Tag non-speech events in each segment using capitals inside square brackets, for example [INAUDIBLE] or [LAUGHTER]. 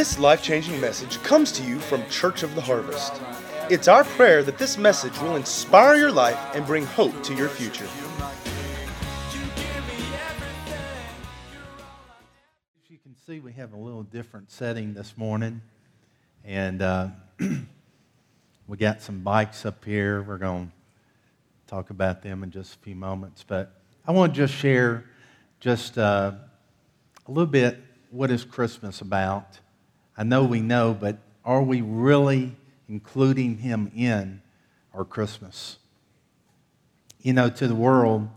This life changing message comes to you from Church of the Harvest. It's our prayer that this message will inspire your life and bring hope to your future. As you can see, we have a little different setting this morning. And uh, [CLEARS THROAT] we got some bikes up here. We're going to talk about them in just a few moments. But I want to just share just uh, a little bit what is Christmas about. I know we know, but are we really including Him in our Christmas? You know, to the world,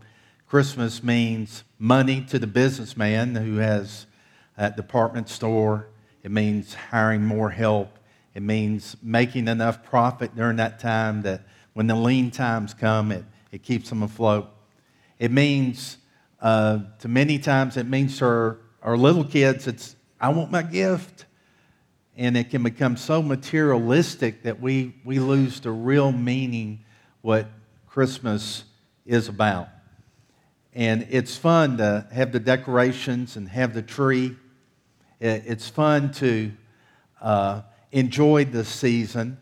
Christmas means money to the businessman who has a department store. It means hiring more help. It means making enough profit during that time that when the lean times come, it, it keeps them afloat. It means, uh, to many times, it means to our, our little kids, it's, I want my gift. And it can become so materialistic that we, we lose the real meaning what Christmas is about. And it's fun to have the decorations and have the tree. It's fun to uh, enjoy the season,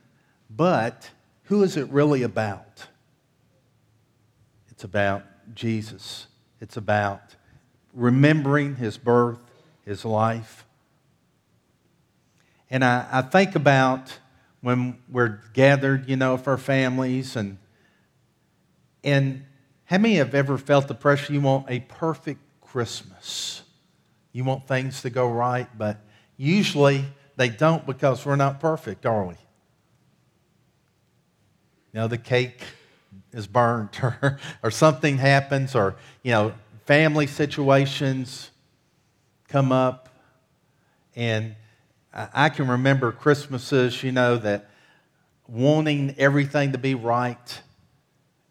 but who is it really about? It's about Jesus. It's about remembering his birth, his life. And I, I think about when we're gathered, you know, for families and and how many have ever felt the pressure you want a perfect Christmas? You want things to go right, but usually they don't because we're not perfect, are we? You know, the cake is burnt [LAUGHS] or, or something happens or, you know, family situations come up. And I can remember Christmases, you know, that wanting everything to be right.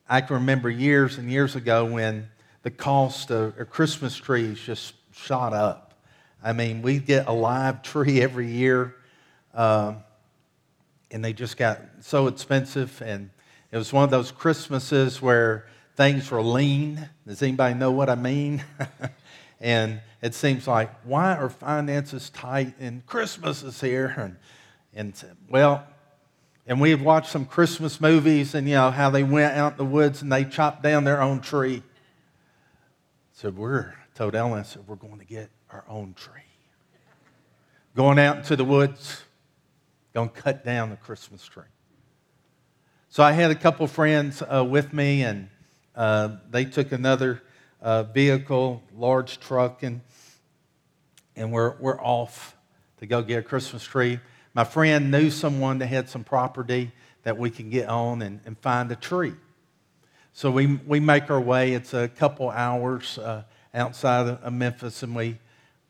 I can remember years and years ago when the cost of Christmas trees just shot up. I mean, we get a live [LAUGHS] tree every year, um, and they just got so expensive. And it was one of those Christmases where things were lean. Does anybody know what I mean? [LAUGHS] and it seems like, why are finances tight and Christmas is here? And, and well, and we have watched some Christmas movies and, you know, how they went out in the woods and they chopped down their own tree. So we're, told Ellen, said, we're going to get our own tree. Going out into the woods, going to cut down the Christmas tree. So I had a couple friends uh, with me, and uh, they took another uh, vehicle, large truck, and, and we're, we're off to go get a Christmas tree. My friend knew someone that had some property that we can get on and, and find a tree. So we, we make our way. It's a couple hours uh, outside of Memphis, and we,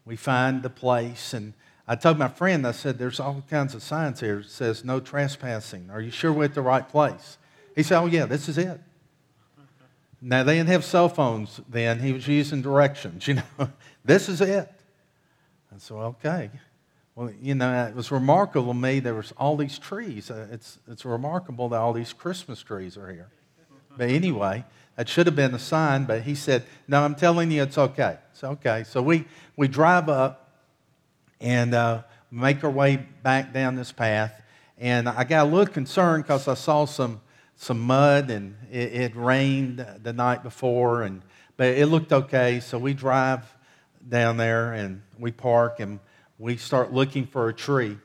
we find the place. And I told my friend, I said, there's all kinds of signs here It says no trespassing. Are you sure we're at the right place? He said, oh, yeah, this is it. Now, they didn't have cell phones then. He was using directions, you [LAUGHS] know. this is it. And so, okay. Well, you know, it was remarkable to me. There was all these trees. Uh, it's, it's remarkable that all these Christmas trees are here. But anyway, it should have been a sign, but he said, No, I'm telling you it's okay. It's okay. So we, we drive up and uh, make our way back down this path. And I got a little concerned because I saw some, some mud and it, it rained the night before, and, but it looked okay. So we drive down there and we park and we start looking for a tree.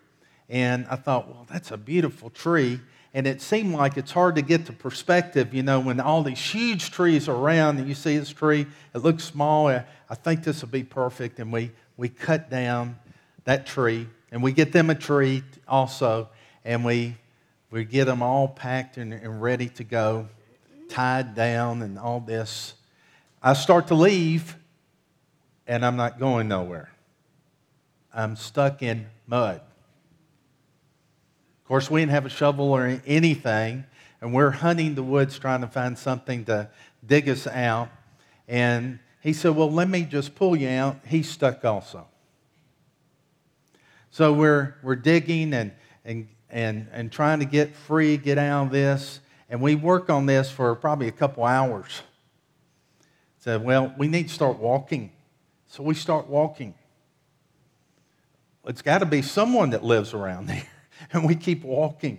And I thought, well, that's a beautiful tree. And it seemed like it's hard to get the perspective, you know, when all these huge trees are around and you see this tree, it looks small. I think this will be perfect. And we, we cut down that tree, and we get them a tree also, and we, we get them all packed and, and ready to go, tied down, and all this. I start to leave, and I'm not going nowhere. I'm stuck in mud. Of course, we didn't have a shovel or anything, and we're hunting the woods trying to find something to dig us out. And he said, Well, let me just pull you out. He's stuck also. So we're, we're digging and, and, and, and trying to get free, get out of this. And we work on this for probably a couple hours. Said, well, we need to start walking. So we start walking. it's got to be someone that lives around [LAUGHS] there. And we keep walking.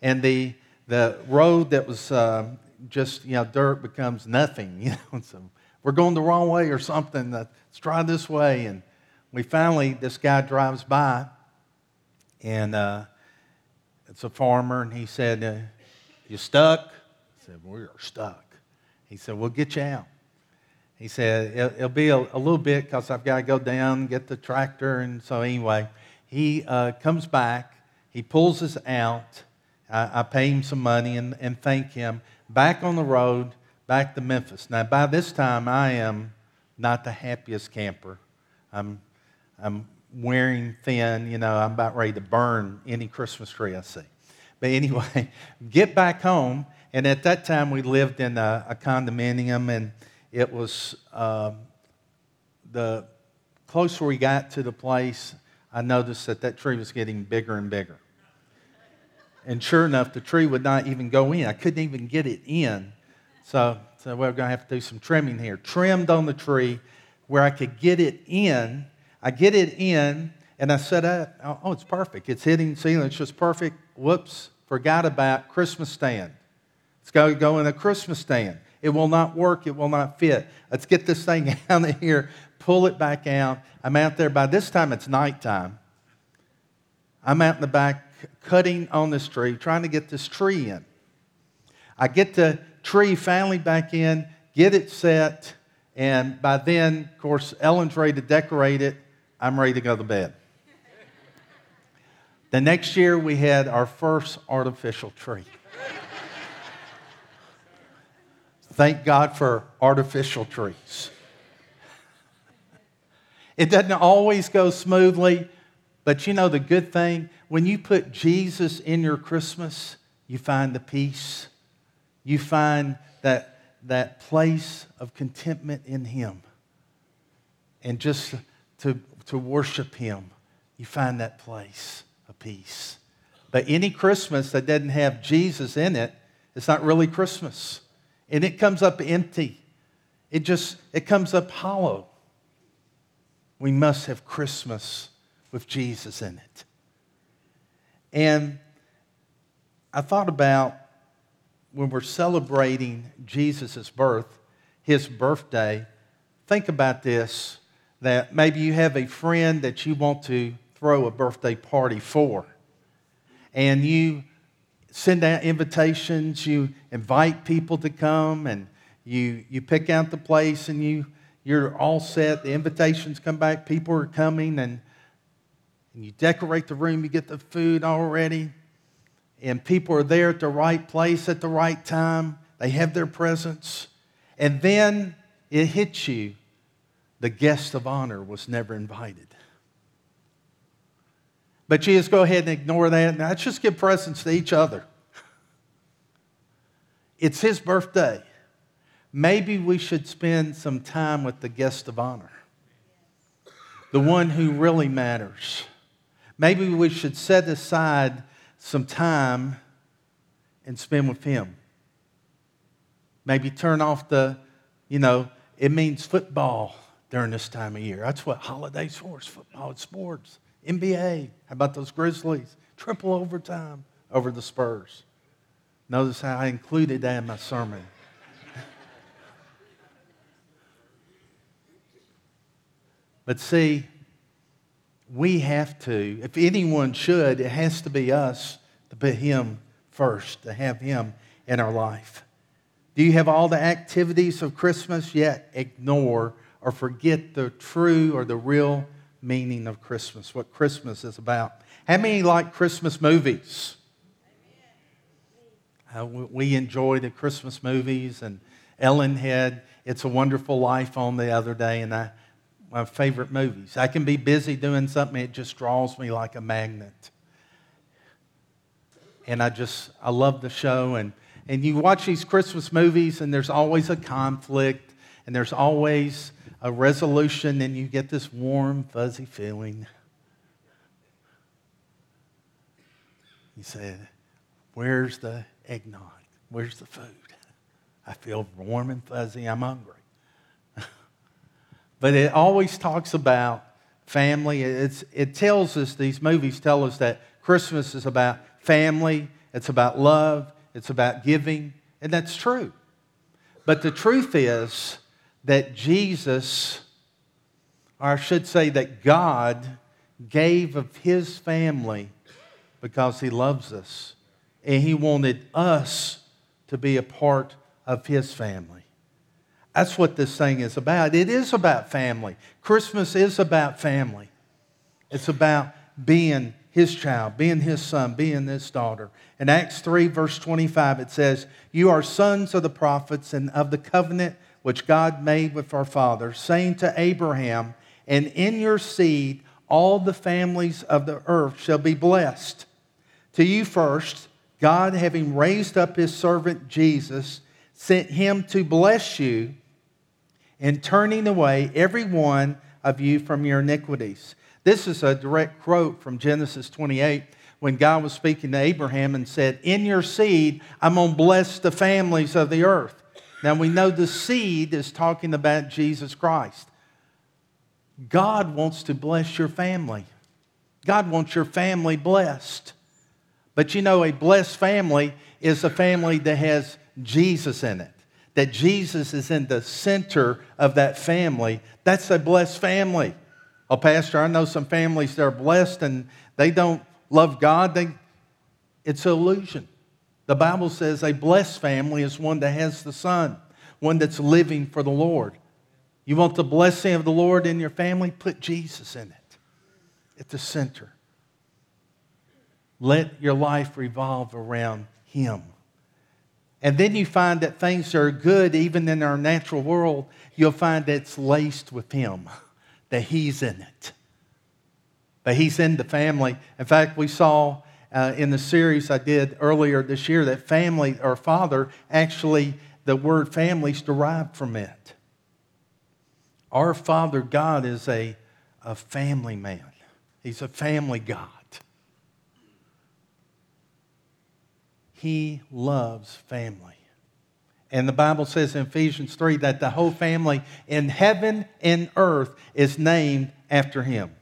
And the, the road that was uh, just, you know, dirt becomes nothing, [LAUGHS] you know. So we're going the wrong way or something. Let's try this way. And we finally, this guy drives by, and uh, it's a farmer, and he said, uh, You stuck? I said, We are stuck. He said, We'll get you out. He said, It'll, it'll be a, a, little bit because I've got to go down and get the tractor. And so, anyway, he uh, comes back, he pulls us out. I, I pay him some money and, and thank him. Back on the road, back to Memphis. Now, by this time, I am not the happiest camper. I'm I'm wearing thin, you know, I'm about ready to burn any Christmas tree I see. But anyway, [LAUGHS] get back home, and at that time we lived in a, a condominium, and it was uh, the closer we got to the place, I noticed that that tree was getting bigger and bigger. And sure enough, the tree would not even go in. I couldn't even get it in. So, so we're going to have to do some trimming here. Trimmed on the tree where I could get it in I get it in and I set up, oh, it's perfect. It's hitting ceiling, it's just perfect. Whoops, forgot about Christmas stand. It's got to go in a Christmas stand. It will not work, it will not fit. Let's get this thing [LAUGHS] out of here, pull it back out. I'm out there, by this time it's nighttime. I'm out in the back cutting on this tree, trying to get this tree in. I get the tree finally back in, get it set, and by then, of course, Ellen's ready to decorate it. I'm ready to go to bed. the next year, we had our first artificial tree. Thank God for artificial trees. It doesn't always go smoothly, but you know the good thing? When you put Jesus in your Christmas, you find the peace. You find that, that place of contentment in Him. And just to to worship Him, you find that place of peace. But any Christmas that doesn't have Jesus in it, it's not really Christmas. And it comes up empty. It just it comes up hollow. We must have Christmas with Jesus in it. And I thought about when we're celebrating Jesus' birth, his birthday, think about this that maybe you have a friend that you want to throw a birthday party for. And you send out invitations, you invite people to come, and you, you pick out the place and you, you're all set. The invitations come back, people are coming, and, and you decorate the room, you get the food all ready, and people are there at the right place at the right time. They have their presence. And then it hits you the guest of honor was never invited. But just go ahead and ignore that. Let's just give presents to each other. It's his birthday. Maybe we should spend some time with the guest of honor, the one who really matters. Maybe we should set aside some time and spend with him. Maybe turn off the, you know, it means football during this time of year. That's what holidays for, football sports. NBA, how about those Grizzlies? Triple overtime over the Spurs. Notice how I included that in my sermon. [LAUGHS] but see, we have to, if anyone should, it has to be us to put Him first, to have Him in our life. Do you have all the activities of Christmas yet? Ignore or forget the true or the real meaning of Christmas, what Christmas is about. How many like Christmas movies? Uh, we enjoy the Christmas movies, and Ellen had It's a Wonderful Life on the other day, and I, my favorite movies. I can be busy doing something, it just draws me like a magnet. And I just, I love the show. And, and you watch these Christmas movies, and there's always a conflict, and there's always a resolution and you get this warm, fuzzy feeling. You said, Where's the eggnog? Where's the food? I feel warm and fuzzy. I'm hungry. [LAUGHS] but it always talks about family. It's, it tells us, these movies tell us that Christmas is about family, it's about love, it's about giving, and that's true. But the truth is that Jesus, or I should say that God, gave of his family because he loves us. And he wanted us to be a part of his family. That's what this thing is about. It is about family. Christmas is about family. It's about being his child, being his son, being his daughter. In Acts 3, verse 25, it says, You are sons of the prophets and of the covenant which God made with our fathers, saying to Abraham, And in your seed all the families of the earth shall be blessed. To you first, God, having raised up his servant Jesus, sent him to bless you in turning away every one of you from your iniquities. This is a direct quote from Genesis 28 when God was speaking to Abraham and said, In your seed, I'm going to bless the families of the earth. Now we know the seed is talking about Jesus Christ. God wants to bless your family. God wants your family blessed. But you know, a blessed family is a family that has Jesus in it that Jesus is in the center of that family, that's a blessed family. Oh, Pastor, I know some families that are blessed and they don't love God. They, it's an illusion. The Bible says a blessed family is one that has the Son, one that's living for the Lord. You want the blessing of the Lord in your family? Put Jesus in it at the center. Let your life revolve around Him. And then you find that things are good even in our natural world. You'll find that it's laced with Him, that He's in it. But He's in the family. In fact, we saw uh, in the series I did earlier this year that family or father, actually, the word family is derived from it. Our Father God is a, a family man, He's a family God. He loves family. And the Bible says in Ephesians 3 that the whole family in heaven and earth is named after him.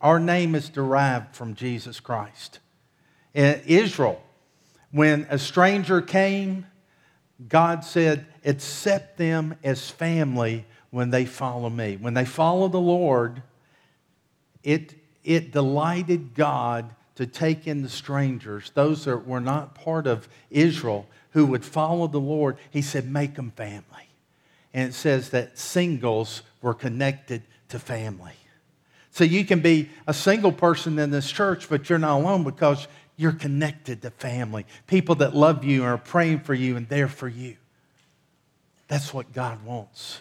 Our name is derived from Jesus Christ. In Israel, when a stranger came, God said, accept them as family when they follow me. When they follow the Lord, it, it delighted God to take in the strangers, those that were not part of Israel, who would follow the Lord, he said, make them family. And it says that singles were connected to family. So you can be a single person in this church, but you're not alone because you're connected to family. People that love you and are praying for you and there for you. That's what God wants.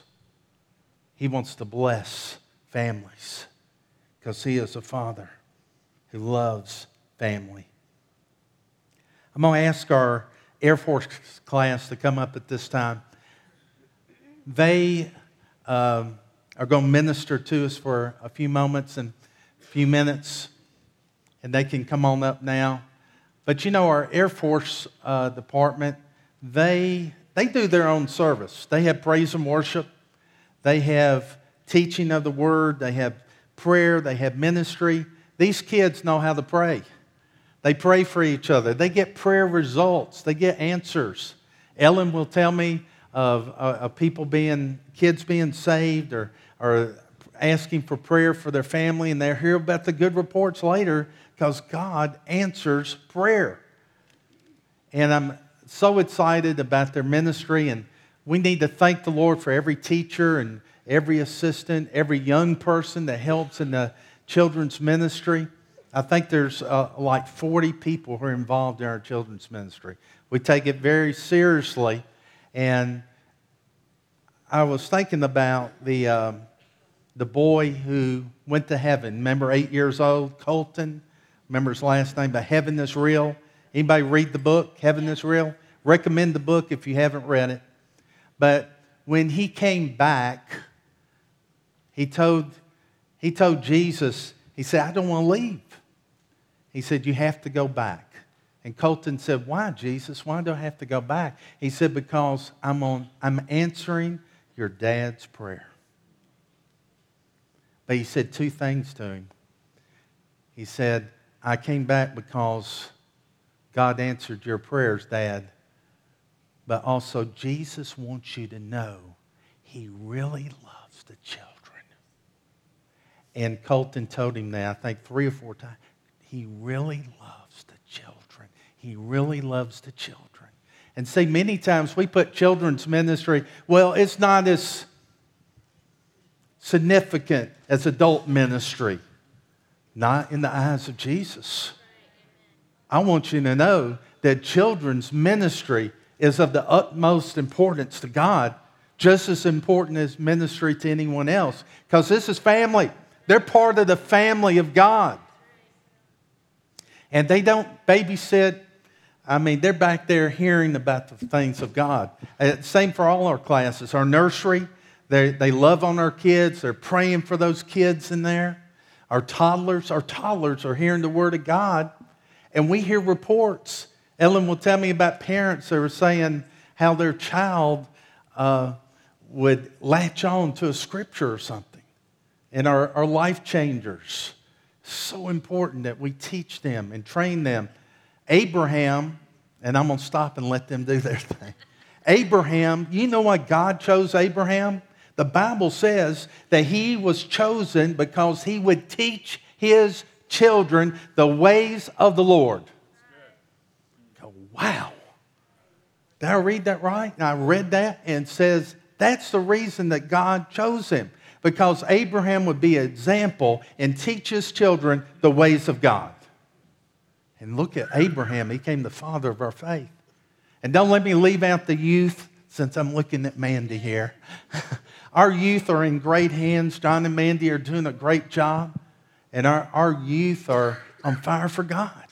He wants to bless families because He is a Father who loves family. I'm going to ask our Heir Force class to come up at this time. They um, are going to minister to us for a few moments and a few minutes, and they can come on up now. But you know, our Heir Force uh, department, they, they do their own service. They have praise and worship, they have teaching of the word, they have prayer, they have ministry. These kids know how to pray. They pray for each other. They get prayer results. They get answers. Ellen will tell me of, uh, of people being, kids being saved or, or asking for prayer for their family, and they'll hear about the good reports later because God answers prayer. And I'm so excited about their ministry, and we need to thank the Lord for every teacher and every assistant, every young person that helps in the children's ministry. I think there's uh, like 40 people who are involved in our children's ministry. We take it very seriously. And I was thinking about the, um, the boy who went to heaven. Remember, eight years old, Colton? Remember his last name, but Heaven is Real. Anybody read the book, Heaven is Real? Recommend the book if you haven't read it. But when he came back, he told he told Jesus, he said, I don't want to leave. He said, You have to go back. And Colton said, Why, Jesus? Why do I have to go back? He said, Because I'm, on, I'm answering your dad's prayer. But he said two things to him. He said, I came back because God answered your prayers, Dad. But also, Jesus wants you to know he really loves the children. And Colton told him that, I think, three or four times. He really loves the children. He really loves the children. And see, many times we put children's ministry, well, it's not as significant as adult ministry. Not in the eyes of Jesus. I want you to know that children's ministry is of the utmost importance to God, just as important as ministry to anyone else, because this is family. They're part of the family of God. And they don't babysit. I mean, they're back there hearing about the things of God. Uh, same for all our classes. Our nursery, they, they love on our kids. They're praying for those kids in there. Our toddlers, our toddlers are hearing the word of God. And we hear reports. Ellen will tell me about parents that are saying how their child uh, would latch on to a scripture or something. And our, our life changers. So important that we teach them and train them. Abraham, and I'm going to stop and let them do their [LAUGHS] thing. Abraham, you know why God chose Abraham? The Bible says that he was chosen because he would teach his children the ways of the Lord. Go, wow. Did I read that right? And I read that and says that's the reason that God chose him because Abraham would be an example and teach his children the ways of God. And look at Abraham, he came the father of our faith. And don't let me leave out the youth since I'm looking at Mandy here. [LAUGHS] Our youth are in great hands. John and Mandy are doing a great job. And our, our youth are on fire for God.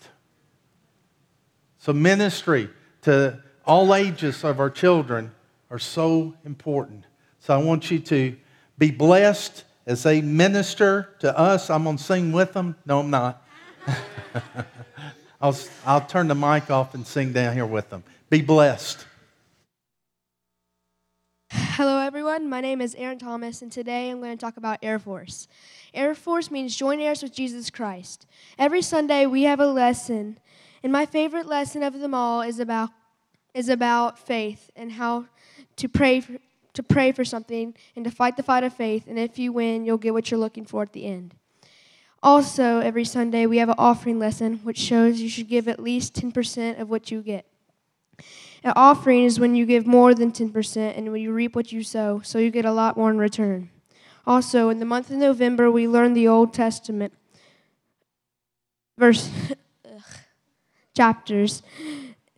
So, ministry to all ages of our children are so important. So, I want you to be blessed as they minister to us. I'm going to sing with them. No, I'm not. [LAUGHS] I'll, I'll turn the mic off and sing down here with them. Be blessed. Hello, everyone. My name is Aaron Thomas, and today I'm going to talk about Heir Force. Heir Force means join heirs with Jesus Christ. Every Sunday we have a lesson, and my favorite lesson of them all is about is about faith and how to pray for, to pray for something and to fight the fight of faith. And if you win, you'll get what you're looking for at the end. Also, every Sunday we have an offering lesson, which shows you should give at least 10% of what you get. An offering is when you give more than 10% and when you reap what you sow, so you get a lot more in return. Also, in the month of November, we learn the Old Testament verse [LAUGHS] chapters.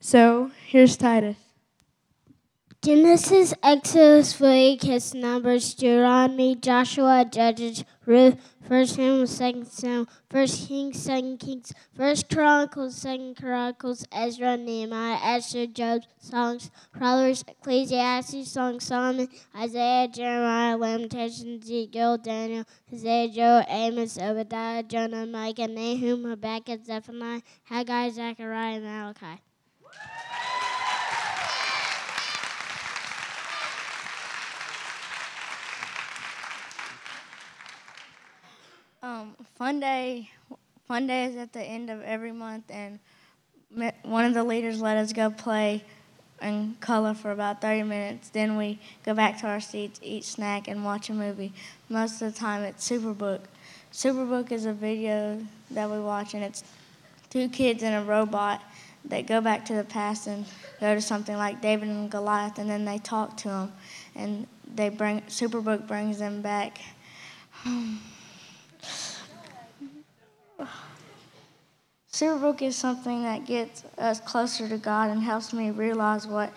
So, here's Titus. Genesis, Exodus, Leviticus, Numbers, Deuteronomy, Joshua, Judges, Ruth, First Samuel, Second Samuel, First Kings, Second Kings, First Chronicles, Second Chronicles, Ezra, Nehemiah, Esther, Job, Songs, Proverbs, Ecclesiastes, Song Solomon, Isaiah, Jeremiah, Lamentations, Ezekiel, Daniel, Hosea, Joel, Amos, Obadiah, Jonah, Micah, Nahum, Habakkuk, Zephaniah, Haggai, Zechariah, and Malachi. Um, fun day, fun day is at the end of every month, and one of the leaders let us go play and color for about 30 minutes. Then we go back to our seats, eat snack, and watch a movie. Most of the time, it's Superbook. Superbook is a video that we watch, and it's two kids and a robot that go back to the past and go to something like David and Goliath, and then they talk to them, and they bring Superbook brings them back. [SIGHS] Superbook is something that gets us closer to God and helps me realize what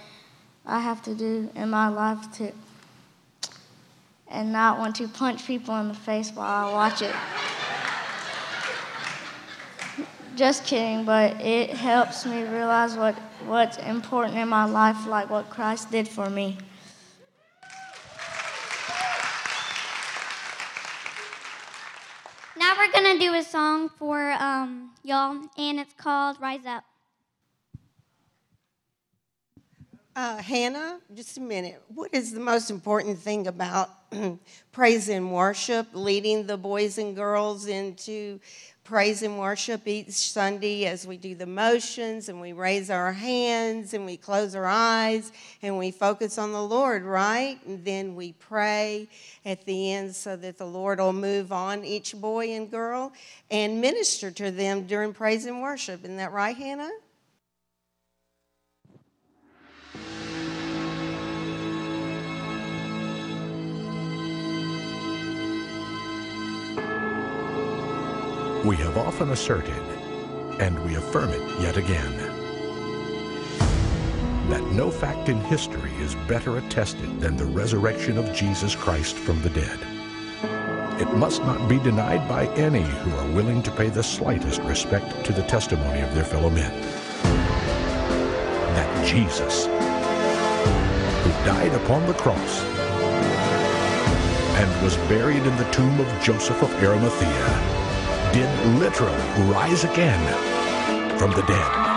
I have to do in my life to and not want to punch people in the face while I watch it. Just kidding, but it helps me realize what, what's important in my life, like what Christ did for me. we're going to do a song for um, y'all, and it's called Rise Up. Uh, Hannah, just a minute. What is the most important thing about [CLEARS THROAT] praise and worship, leading the boys and girls into praise and worship each Sunday as we do the motions and we raise our hands and we close our eyes and we focus on the Lord, right? And then we pray at the end so that the Lord will move on each boy and girl and minister to them during praise and worship. Isn't that right, Hannah? We have often asserted, and we affirm it yet again, that no fact in history is better attested than the resurrection of Jesus Christ from the dead. It must not be denied by any who are willing to pay the slightest respect to the testimony of their fellow men. That Jesus, who died upon the cross and was buried in the tomb of Joseph of Arimathea, literally rise again from the dead.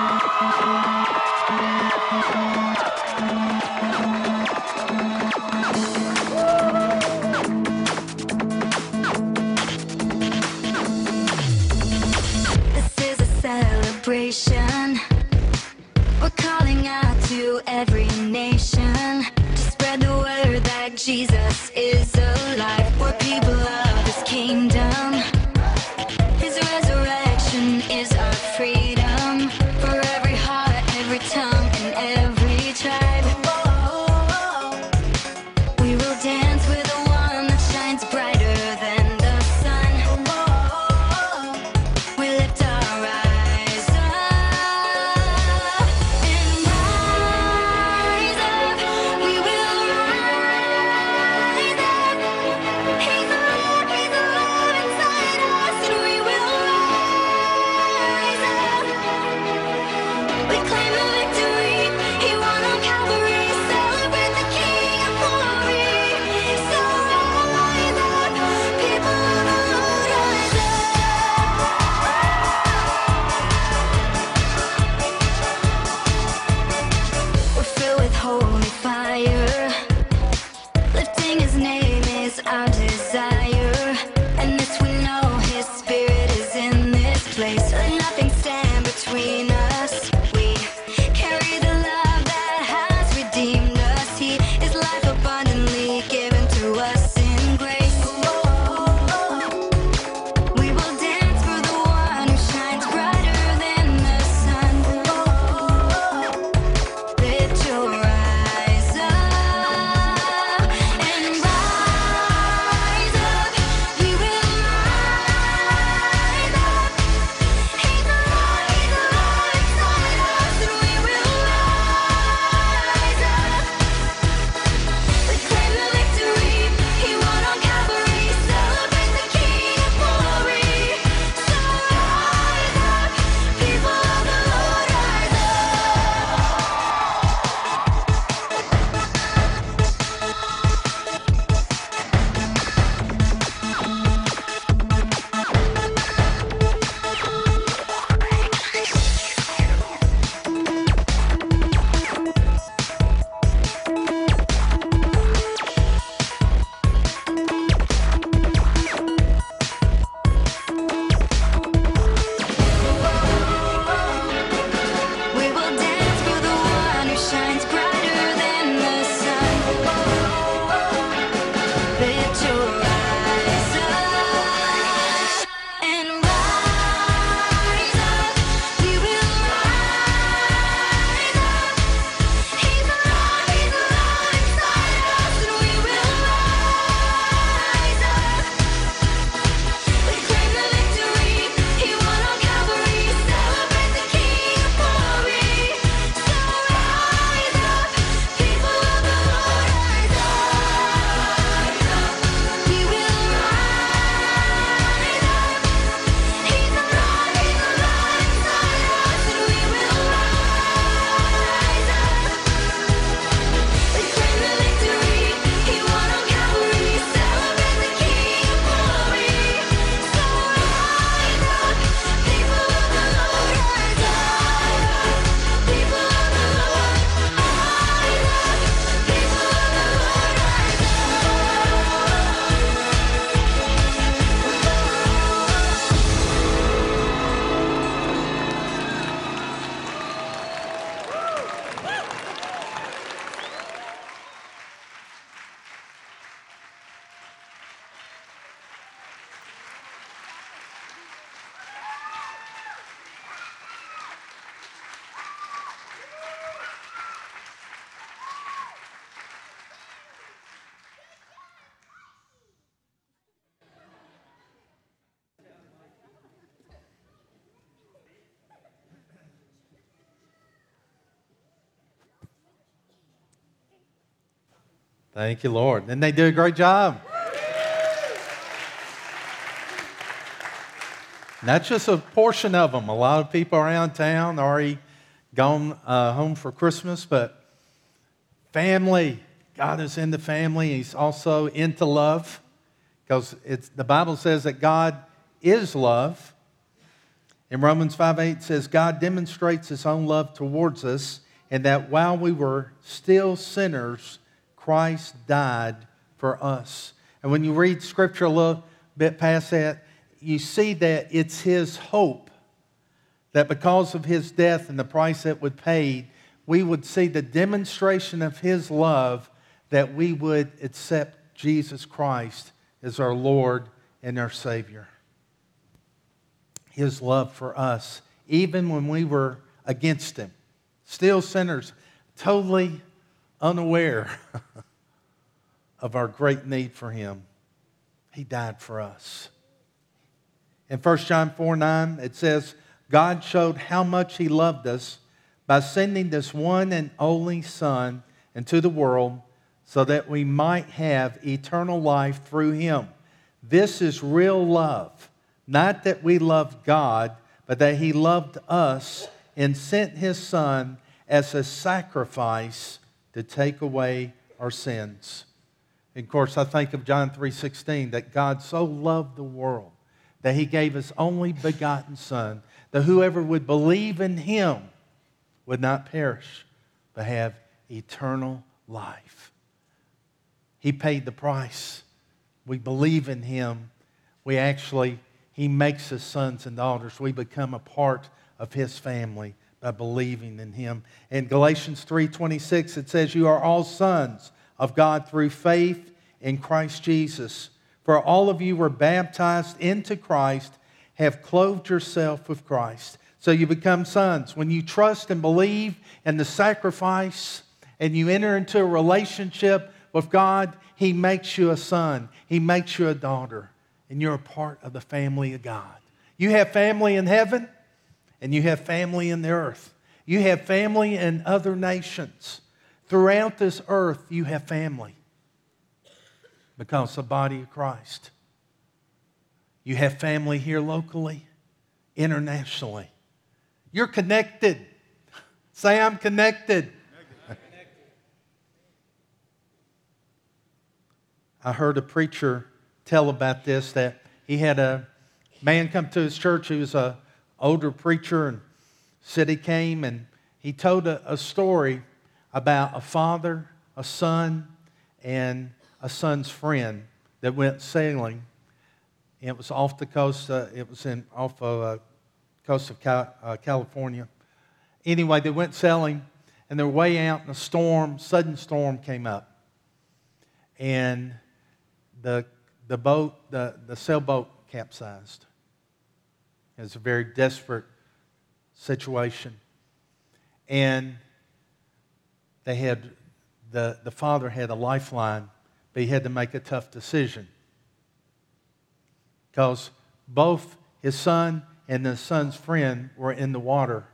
Thank you, Lord. And they do a great job. That's just a portion of them. A lot of people around town already gone uh, home for Christmas, but family, God is into family. He's also into love because it's, the Bible says that God is love. In Romans 5 8 says, God demonstrates his own love towards us, and that while we were still sinners, Christ died for us. And when you read scripture a little bit past that, you see that it's his hope that because of his death and the price that would paid, we would see the demonstration of his love that we would accept Jesus Christ as our Lord and our Savior. His love for us, even when we were against him, still sinners, totally unaware [LAUGHS] of our great need for him. He died for us. In 1 John 4 9, it says, God showed how much He loved us by sending this one and only Son into the world so that we might have eternal life through Him. This is real love. Not that we loved God, but that He loved us and sent His Son as a sacrifice to take away our sins. And of course, I think of John 3:16 that God so loved the world that he gave his only begotten son that whoever would believe in him would not perish but have eternal life. He paid the price. We believe in him. We actually he makes us sons and daughters. We become a part of his family by believing in him. In Galatians 3:26 it says you are all sons of God through faith in Christ Jesus. For all of you were baptized into Christ, have clothed yourself with Christ. So you become sons. When you trust and believe in the sacrifice and you enter into a relationship with God, He makes you a son, He makes you a daughter, and you're a part of the family of God. You have family in heaven, and you have family in the earth. You have family in other nations. Throughout this earth, you have family because the body of Christ. You have family here locally, internationally. You're connected. Say, I'm connected. I heard a preacher tell about this that he had a man come to his church. He was an older preacher and said he came and he told a, a story about a father, a son, and a son's friend that went sailing. It was off the coast. Uh, it was in off of uh, coast of Cal- uh, California. Anyway, they went sailing, and they're way out in a storm. Sudden storm came up, and the the boat, the the sailboat capsized. It was a very desperate situation, and they had the the father had a lifeline but he had to make a tough decision. Because both his son and the son's friend were in the water.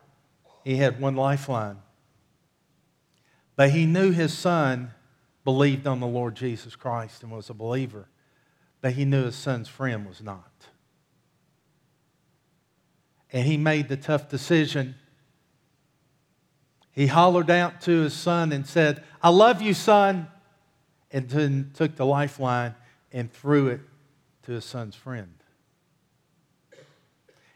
He had one lifeline. But he knew his son believed on the Lord Jesus Christ and was a believer. But he knew his son's friend was not. And he made the tough decision. He hollered out to his son and said, I love you, son and then took the lifeline and threw it to his son's friend.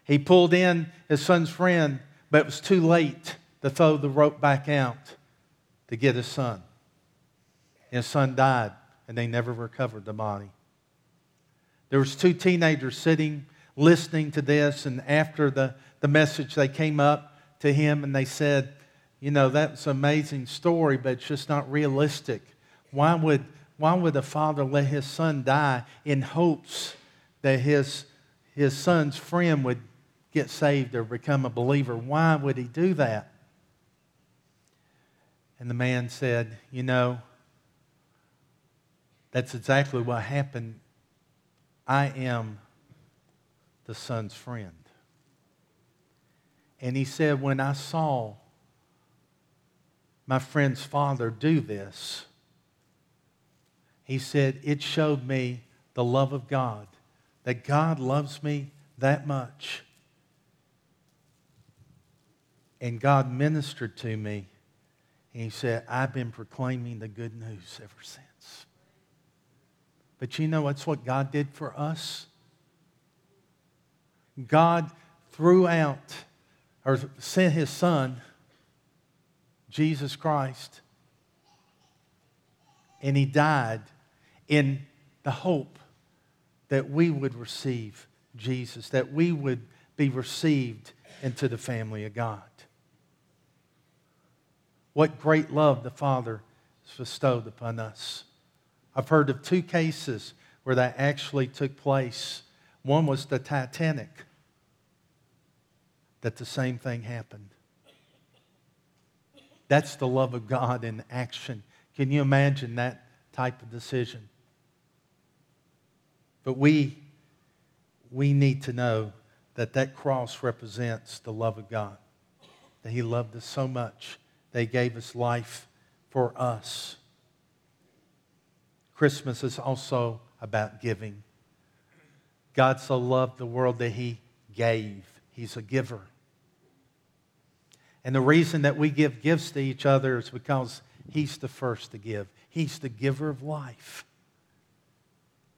He pulled in his son's friend, but it was too late to throw the rope back out to get his son. His son died, and they never recovered the body. There was two teenagers sitting listening to this, and after the, the message, they came up to him and they said, You know, that's an amazing story, but it's just not realistic. Why would, why would a father let his son die in hopes that his, his son's friend would get saved or become a believer? Why would he do that? And the man said, You know, that's exactly what happened. I am the son's friend. And he said, When I saw my friend's father do this, He said, It showed me the love of God, that God loves me that much. And God ministered to me. And he said, I've been proclaiming the good news ever since. But you know, that's what God did for us. God threw out or sent his son, Jesus Christ, and he died in the hope that we would receive Jesus, that we would be received into the family of God. What great love the Father has bestowed upon us. I've heard of two cases where that actually took place. One was the Titanic, that the same thing happened. That's the love of God in action. Can you imagine that type of decision? But we, we need to know that that cross represents the love of God, that He loved us so much, that He gave His life for us. Christmas is also about giving. God so loved the world that He gave, He's a giver. And the reason that we give gifts to each other is because He's the first to give. He's the giver of life.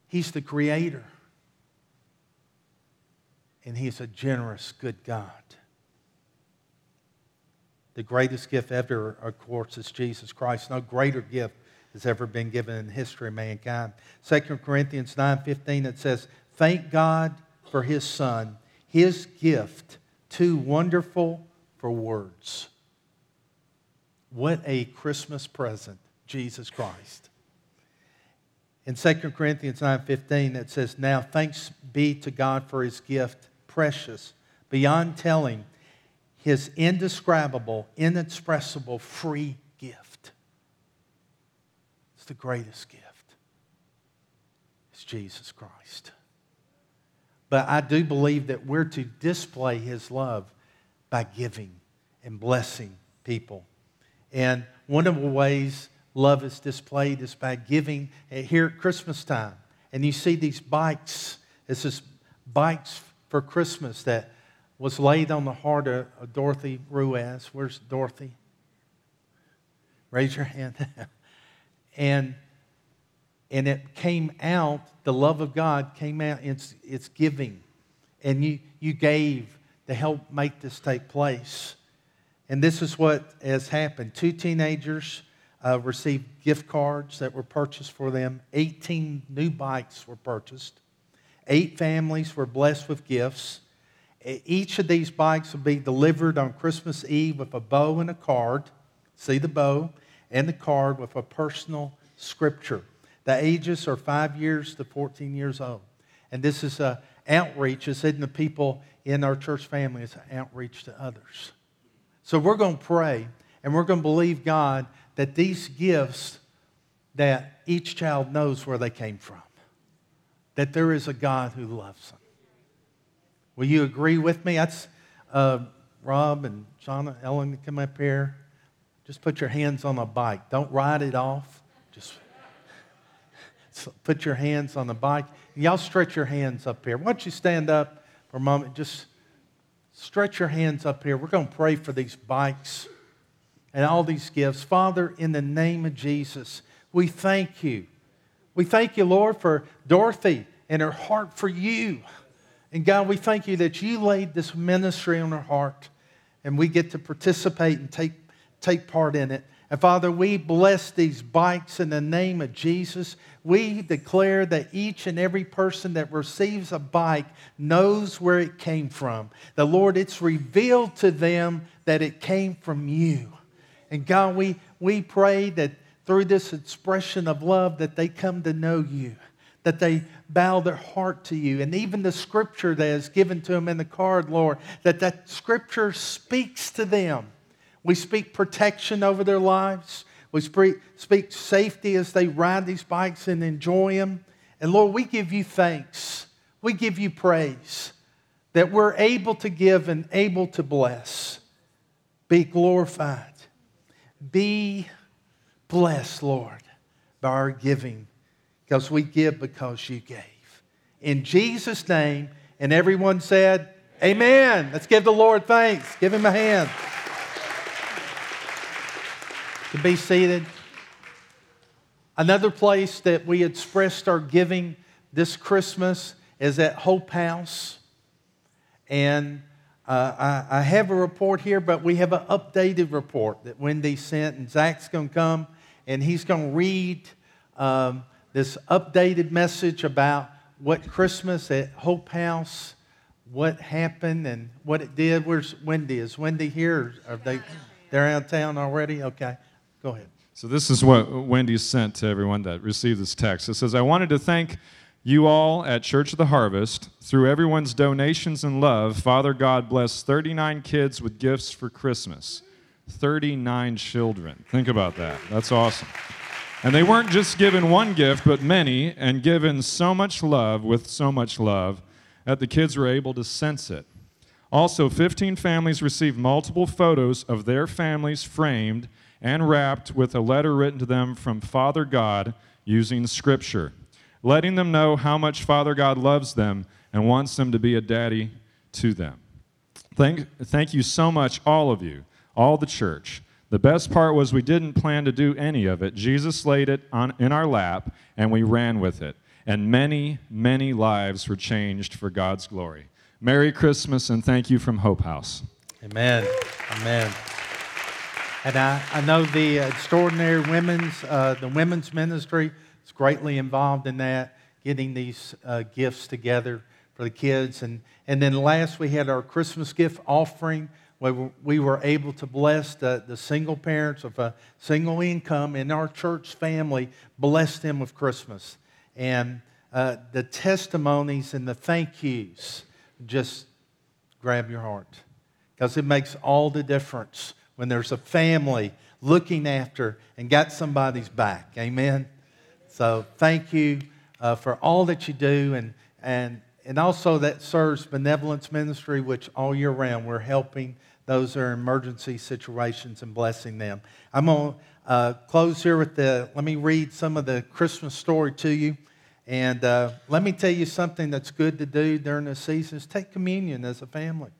He's the creator. And He's a generous, good God. The greatest gift ever, of course, is Jesus Christ. No greater gift has ever been given in the history of mankind. 2 Corinthians 9:15 it says, "Thank God for his son, his gift, too wonderful for words." What a Christmas present, Jesus Christ. In 2 Corinthians 9:15 it says, "Now thanks be to God for his gift, precious, beyond telling, his indescribable, inexpressible free gift." It's the greatest gift. It's Jesus Christ. But I do believe that we're to display his love by giving and blessing people. And one of the ways love is displayed is by giving eh, here at Christmas time. And you see these bikes. It's this bikes for Christmas that was laid on the heart of of Dorothy Ruiz. Where's Dorothy? Raise your hand. [LAUGHS] and and it came out the love of god came out it's, it's giving. And you, you gave to help make this take place. And this is what has happened. Two teenagers uh, received gift cards that were purchased for them. 18 new bikes were purchased. Eight families were blessed with gifts. Each of these bikes will be delivered on christmas eve with a bow and a card. See the bow and the card with a personal scripture. The ages are five years to 14 years old. And this is an outreach, it's in the people in our church family, it's an outreach to others. So we're going to pray and we're going to believe God that these gifts, that each child knows where they came from, that there is a God who loves them. Will you agree with me? That's uh, Rob and Shauna, Ellen, come up here. Just put your hands on the bike. Don't ride it off. Just put your hands on the bike. Y'all stretch your hands up here. Why don't you stand up for a moment? Just stretch your hands up here. We're going to pray for these bikes and all these gifts. Father, in the name of Jesus, we thank you. We thank you, Lord, for Dorothy and her heart for you. And God, we thank you that you laid this ministry on her heart and we get to participate and take, take part in it. And Father, we bless these bikes in the name of Jesus. We declare that each and every person that receives a bike knows where it came from. The Lord, it's revealed to them that it came from you. And God, we, we pray that through this expression of love that they come to know you, that they bow their heart to you. And even the scripture that is given to them in the card, Lord, that that scripture speaks to them. We speak protection over their lives. We speak, safety as they ride these bikes and enjoy them. And Lord, we give you thanks. We give you praise that we're able to give and able to bless. Be glorified. Be blessed, Lord, by our giving because we give because you gave. In Jesus' name, and everyone said, Amen. Let's give the Lord thanks. Give him a hand. To be seated. Another place that we expressed our giving this Christmas is at Hope House. And uh, I, I have a report here, but we have an updated report that Wendy sent, and Zach's going to come and he's going to read um, this updated message about what Christmas at Hope House, what happened, and what it did. Where's Wendy? Is Wendy here? Are they they're out of town already? Okay, go ahead. So, this is what Wendy sent to everyone that received this text. It says, I wanted to thank you all at Church of the Harvest. Through everyone's donations and love, Father God blessed 39 kids with gifts for Christmas. 39 children. Think about that. That's awesome. And they weren't just given one gift, but many, and given so much love with so much love that the kids were able to sense it. Also, 15 families received multiple photos of their families framed and wrapped with a letter written to them from Father God using Scripture, letting them know how much Father God loves them and wants them to be a daddy to them. Thank, thank you so much, all of you, all the church. The best part was we didn't plan to do any of it. Jesus laid it on, in our lap, and we ran with it. And many, many lives were changed for God's glory. Merry Christmas, and thank you from Hope House. Amen. Amen. And I, I know the extraordinary women's, uh, the women's ministry is greatly involved in that, getting these uh, gifts together for the kids. And, and then last, we had our Christmas gift offering where we were able to bless the, the single parents of a single income in our church family, bless them with Christmas. And uh, the testimonies and the thank yous just grab your heart because it makes all the difference when there's a family looking after and got somebody's back. Amen. So thank you uh, for all that you do, and and and also that serves benevolence ministry, which all year round we're helping those that are in emergency situations and blessing them. I'm gonna uh, close here with the. Let me read some of the Christmas story to you. And uh, let me tell you something that's good to do during the season is take communion as a family.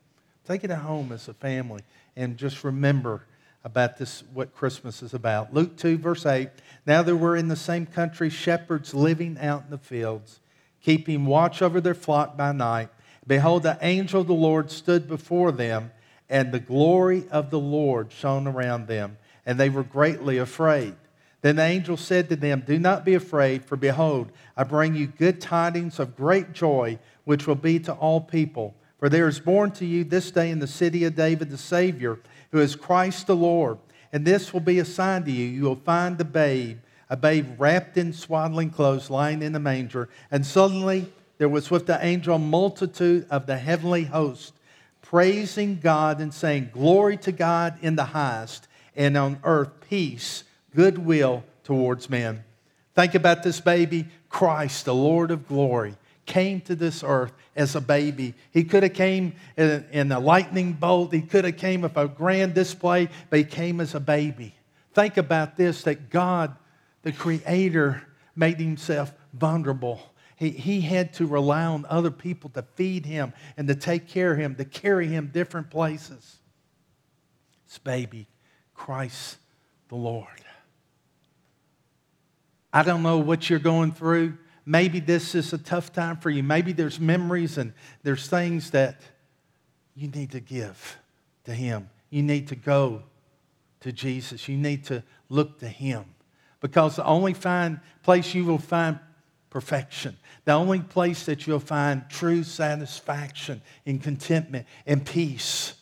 Take it at home as a family and just remember about this, what Christmas is about. Luke 2, verse 8. Now there were in the same country shepherds living out in the fields, keeping watch over their flock by night. Behold, the angel of the Lord stood before them, and the glory of the Lord shone around them, and they were greatly afraid. Then the angel said to them, Do not be afraid, for behold, I bring you good tidings of great joy, which will be to all people. For there is born to you this day in the city of David the Savior, who is Christ the Lord. And this will be a sign to you. You will find the babe, a babe wrapped in swaddling clothes, lying in a manger. And suddenly there was with the angel a multitude of the heavenly host, praising God and saying, Glory to God in the highest, and on earth peace, goodwill towards men. Think about this baby, Christ, the Lord of glory came to this earth as a baby. He could have came in, in a lightning bolt. He could have came with a grand display, but he came as a baby. Think about this, that God, the creator, made himself vulnerable. He, he had to rely on other people to feed him and to take care of him, to carry him different places. This baby, Christ the Lord. I don't know what you're going through. Maybe this is a tough time for you. Maybe there's memories and there's things that you need to give to Him. You need to go to Jesus. You need to look to Him. Because the only find, place you will find perfection, the only place that you'll find true satisfaction and contentment and peace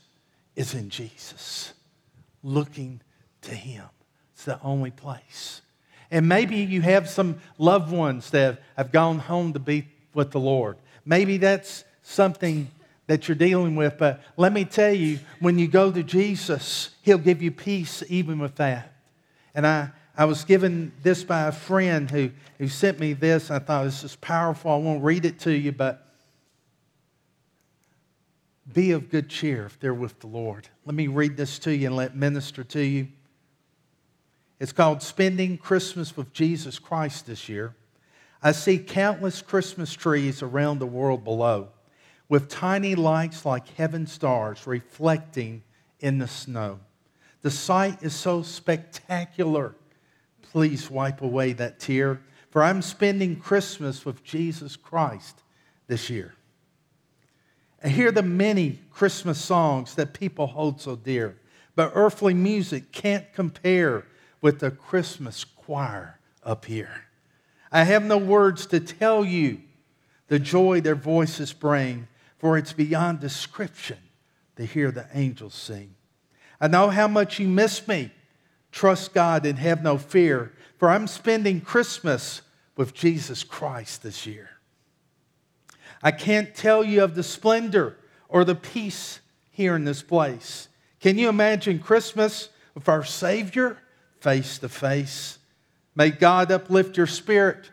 is in Jesus. Looking to Him. It's the only place. And maybe you have some loved ones that have gone home to be with the Lord. Maybe that's something that you're dealing with. But let me tell you, when you go to Jesus, He'll give you peace even with that. And I, I was given this by a friend who, who sent me this. I thought this is powerful. I won't read it to you, but be of good cheer if they're with the Lord. Let me read this to you and let minister to you. It's called Spending Christmas with Jesus Christ this year. I see countless Christmas trees around the world below, with tiny lights like heaven stars reflecting in the snow. The sight is so spectacular. Please wipe away that tear, for I'm spending Christmas with Jesus Christ this year. I hear the many Christmas songs that people hold so dear, but earthly music can't compare with the Christmas choir up here. I have no words to tell you the joy their voices bring, for it's beyond description to hear the angels sing. I know how much you miss me. Trust God and have no fear, for I'm spending Christmas with Jesus Christ this year. I can't tell you of the splendor or the peace here in this place. Can you imagine Christmas with our Savior face to face? May God uplift your spirit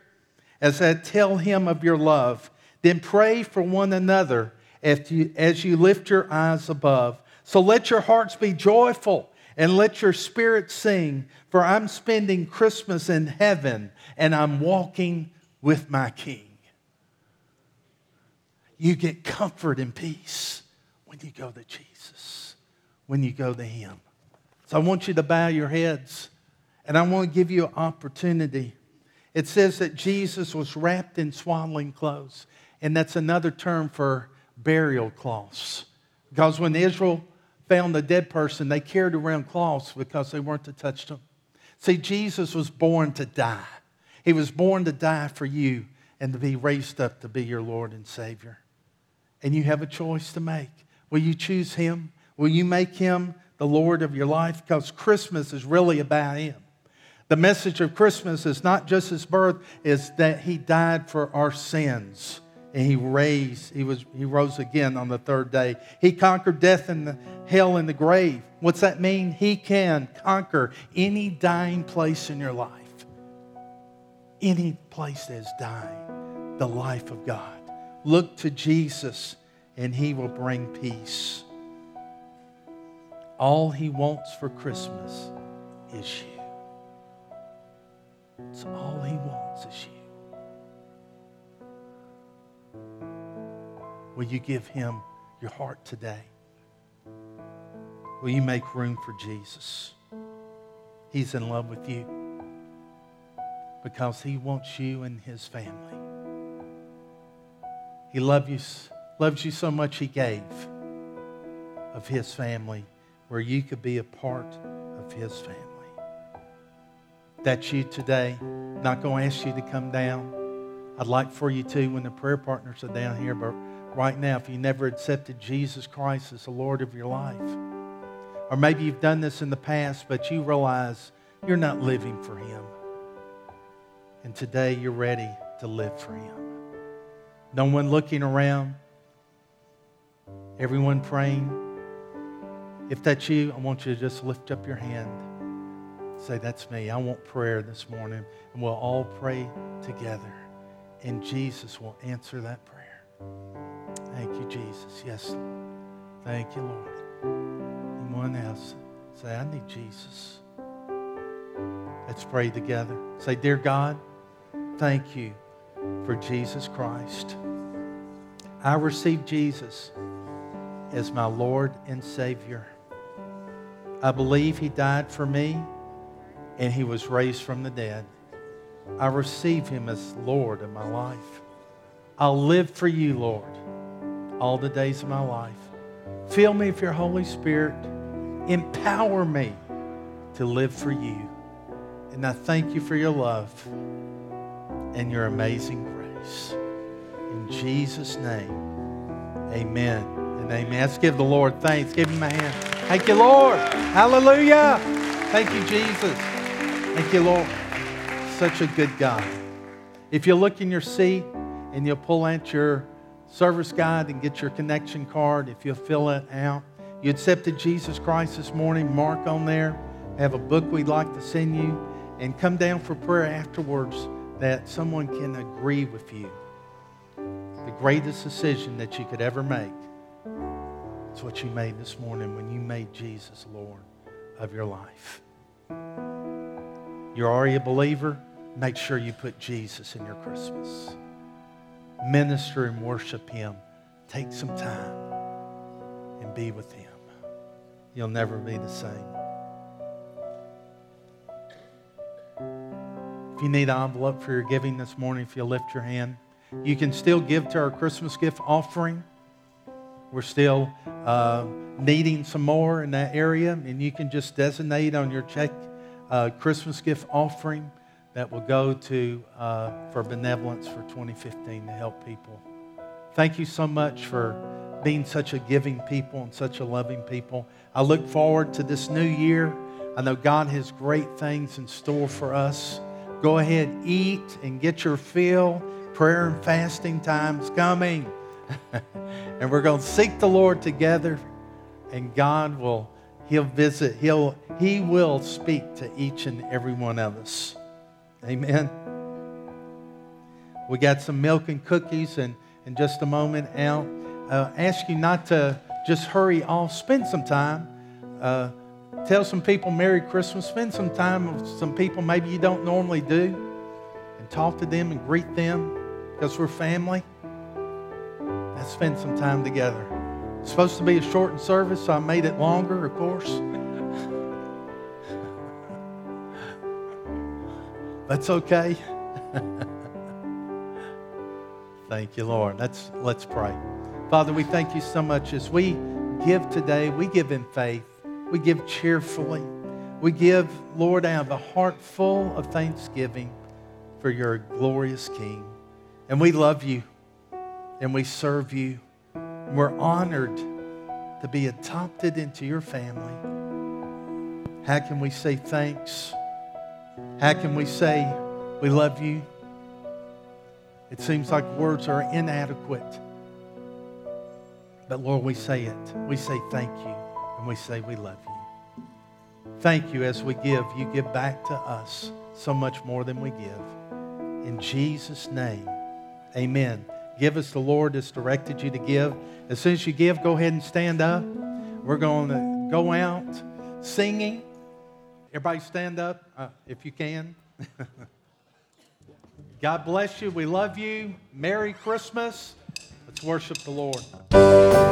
as I tell Him of your love. Then pray for one another as you, lift your eyes above. So let your hearts be joyful and let your spirit sing, for I'm spending Christmas in heaven and I'm walking with my King. You get comfort and peace when you go to Jesus, when you go to Him. So I want you to bow your heads and I want to give you an opportunity. It says that Jesus was wrapped in swaddling clothes, and that's another term for burial cloths. Because when Israel found a dead person, they carried around cloths because they weren't to touch them. See, Jesus was born to die. He was born to die for you and to be raised up to be your Lord and Savior. And you have a choice to make. Will you choose Him? Will you make Him the Lord of your life? Because Christmas is really about Him. The message of Christmas is not just His birth, is that He died for our sins. And he raised he was he rose again on the third day. He conquered death and hell and the grave. What's that mean? He can conquer any dying place in your life. Any place that is dying the life of god. Look to jesus and he will bring peace. All he wants for christmas is you it's all he wants is you Will you give him your heart today? Will you make room for Jesus? He's in love with you because he wants you and his family. He loves you, loves you so much he gave of his family where you could be a part of his family. That's you today. Not going to ask you to come down. I'd like for you to when the prayer partners are down here, but right now if you never accepted Jesus Christ as the Lord of your life. Or maybe you've done this in the past, but you realize you're not living for Him. And today you're ready to live for Him. No one looking around, everyone praying. If that's you, I want you to just lift up your hand. Say, That's me. I want prayer this morning. And we'll all pray together. And Jesus will answer that prayer. Thank you, Jesus. Yes. Thank you, Lord. Anyone else? Say, I need Jesus. Let's pray together. Say, Dear God, thank you for Jesus Christ. I receive Jesus as my Lord and Savior. I believe He died for me and He was raised from the dead. I receive Him as Lord of my life. I'll live for you, Lord, all the days of my life. Fill me with your Holy Spirit. Empower me to live for you. And I thank you for your love and your amazing grace. In Jesus' name, amen and amen. Let's give the Lord thanks. Give him a hand. Thank you, Lord. Hallelujah. Thank you, Jesus. Thank you, Lord. Such a good God. If you look in your seat and you'll pull out your service guide and get your connection card, if you'll fill it out, you accepted Jesus Christ this morning, mark on there. have a book we'd like to send you, and come down for prayer afterwards that someone can agree with you. The greatest decision that you could ever make is what you made this morning when you made Jesus Lord of your life. You're already a believer. make sure you put Jesus in your Christmas. Minister and worship Him. Take some time and be with Him. You'll never be the same. If you need an envelope for your giving this morning, if you'll lift your hand, you can still give to our Christmas gift offering. We're still uh, needing some more in that area, and you can just designate on your check uh, Christmas gift offering that will go to uh, for benevolence for 2015 to help people. Thank you so much for being such a giving people and such a loving people. I look forward to this new year. I know God has great things in store for us. Go ahead, eat and get your fill. Prayer and fasting time's coming. [LAUGHS] and we're going to seek the Lord together, and God will He'll visit, He'll He will speak to each and every one of us. Amen. We got some milk and cookies and in just a moment out. Uh, ask you not to just hurry off. Spend some time. Uh, tell some people Merry Christmas. Spend some time with some people maybe you don't normally do. And talk to them and greet them because we're family. Let's spend some time together. It's supposed to be a shortened service, so I made it longer, of course. [LAUGHS] That's okay. thank you, Lord. Let's, let's pray. Father, we thank you so much as we give today. We give in faith. We give cheerfully. We give, Lord, out of a heart full of thanksgiving for your glorious King. And we love you and we serve you. We're honored to be adopted into your family. How can we say thanks? How can we say we love you? It seems like words are inadequate. But Lord, we say it. We say thank you and we say we love you. Thank you as we give. You give back to us so much more than we give. In Jesus' name, amen. Give as the Lord has directed you to give. As soon as you give, go ahead and stand up. We're going to go out singing. Everybody stand up uh, if you can. [LAUGHS] God bless you. We love you. Merry Christmas. Let's worship the Lord.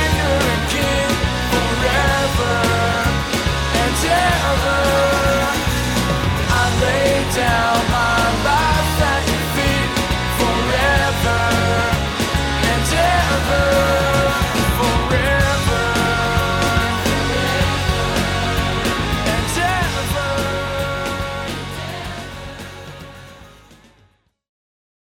down.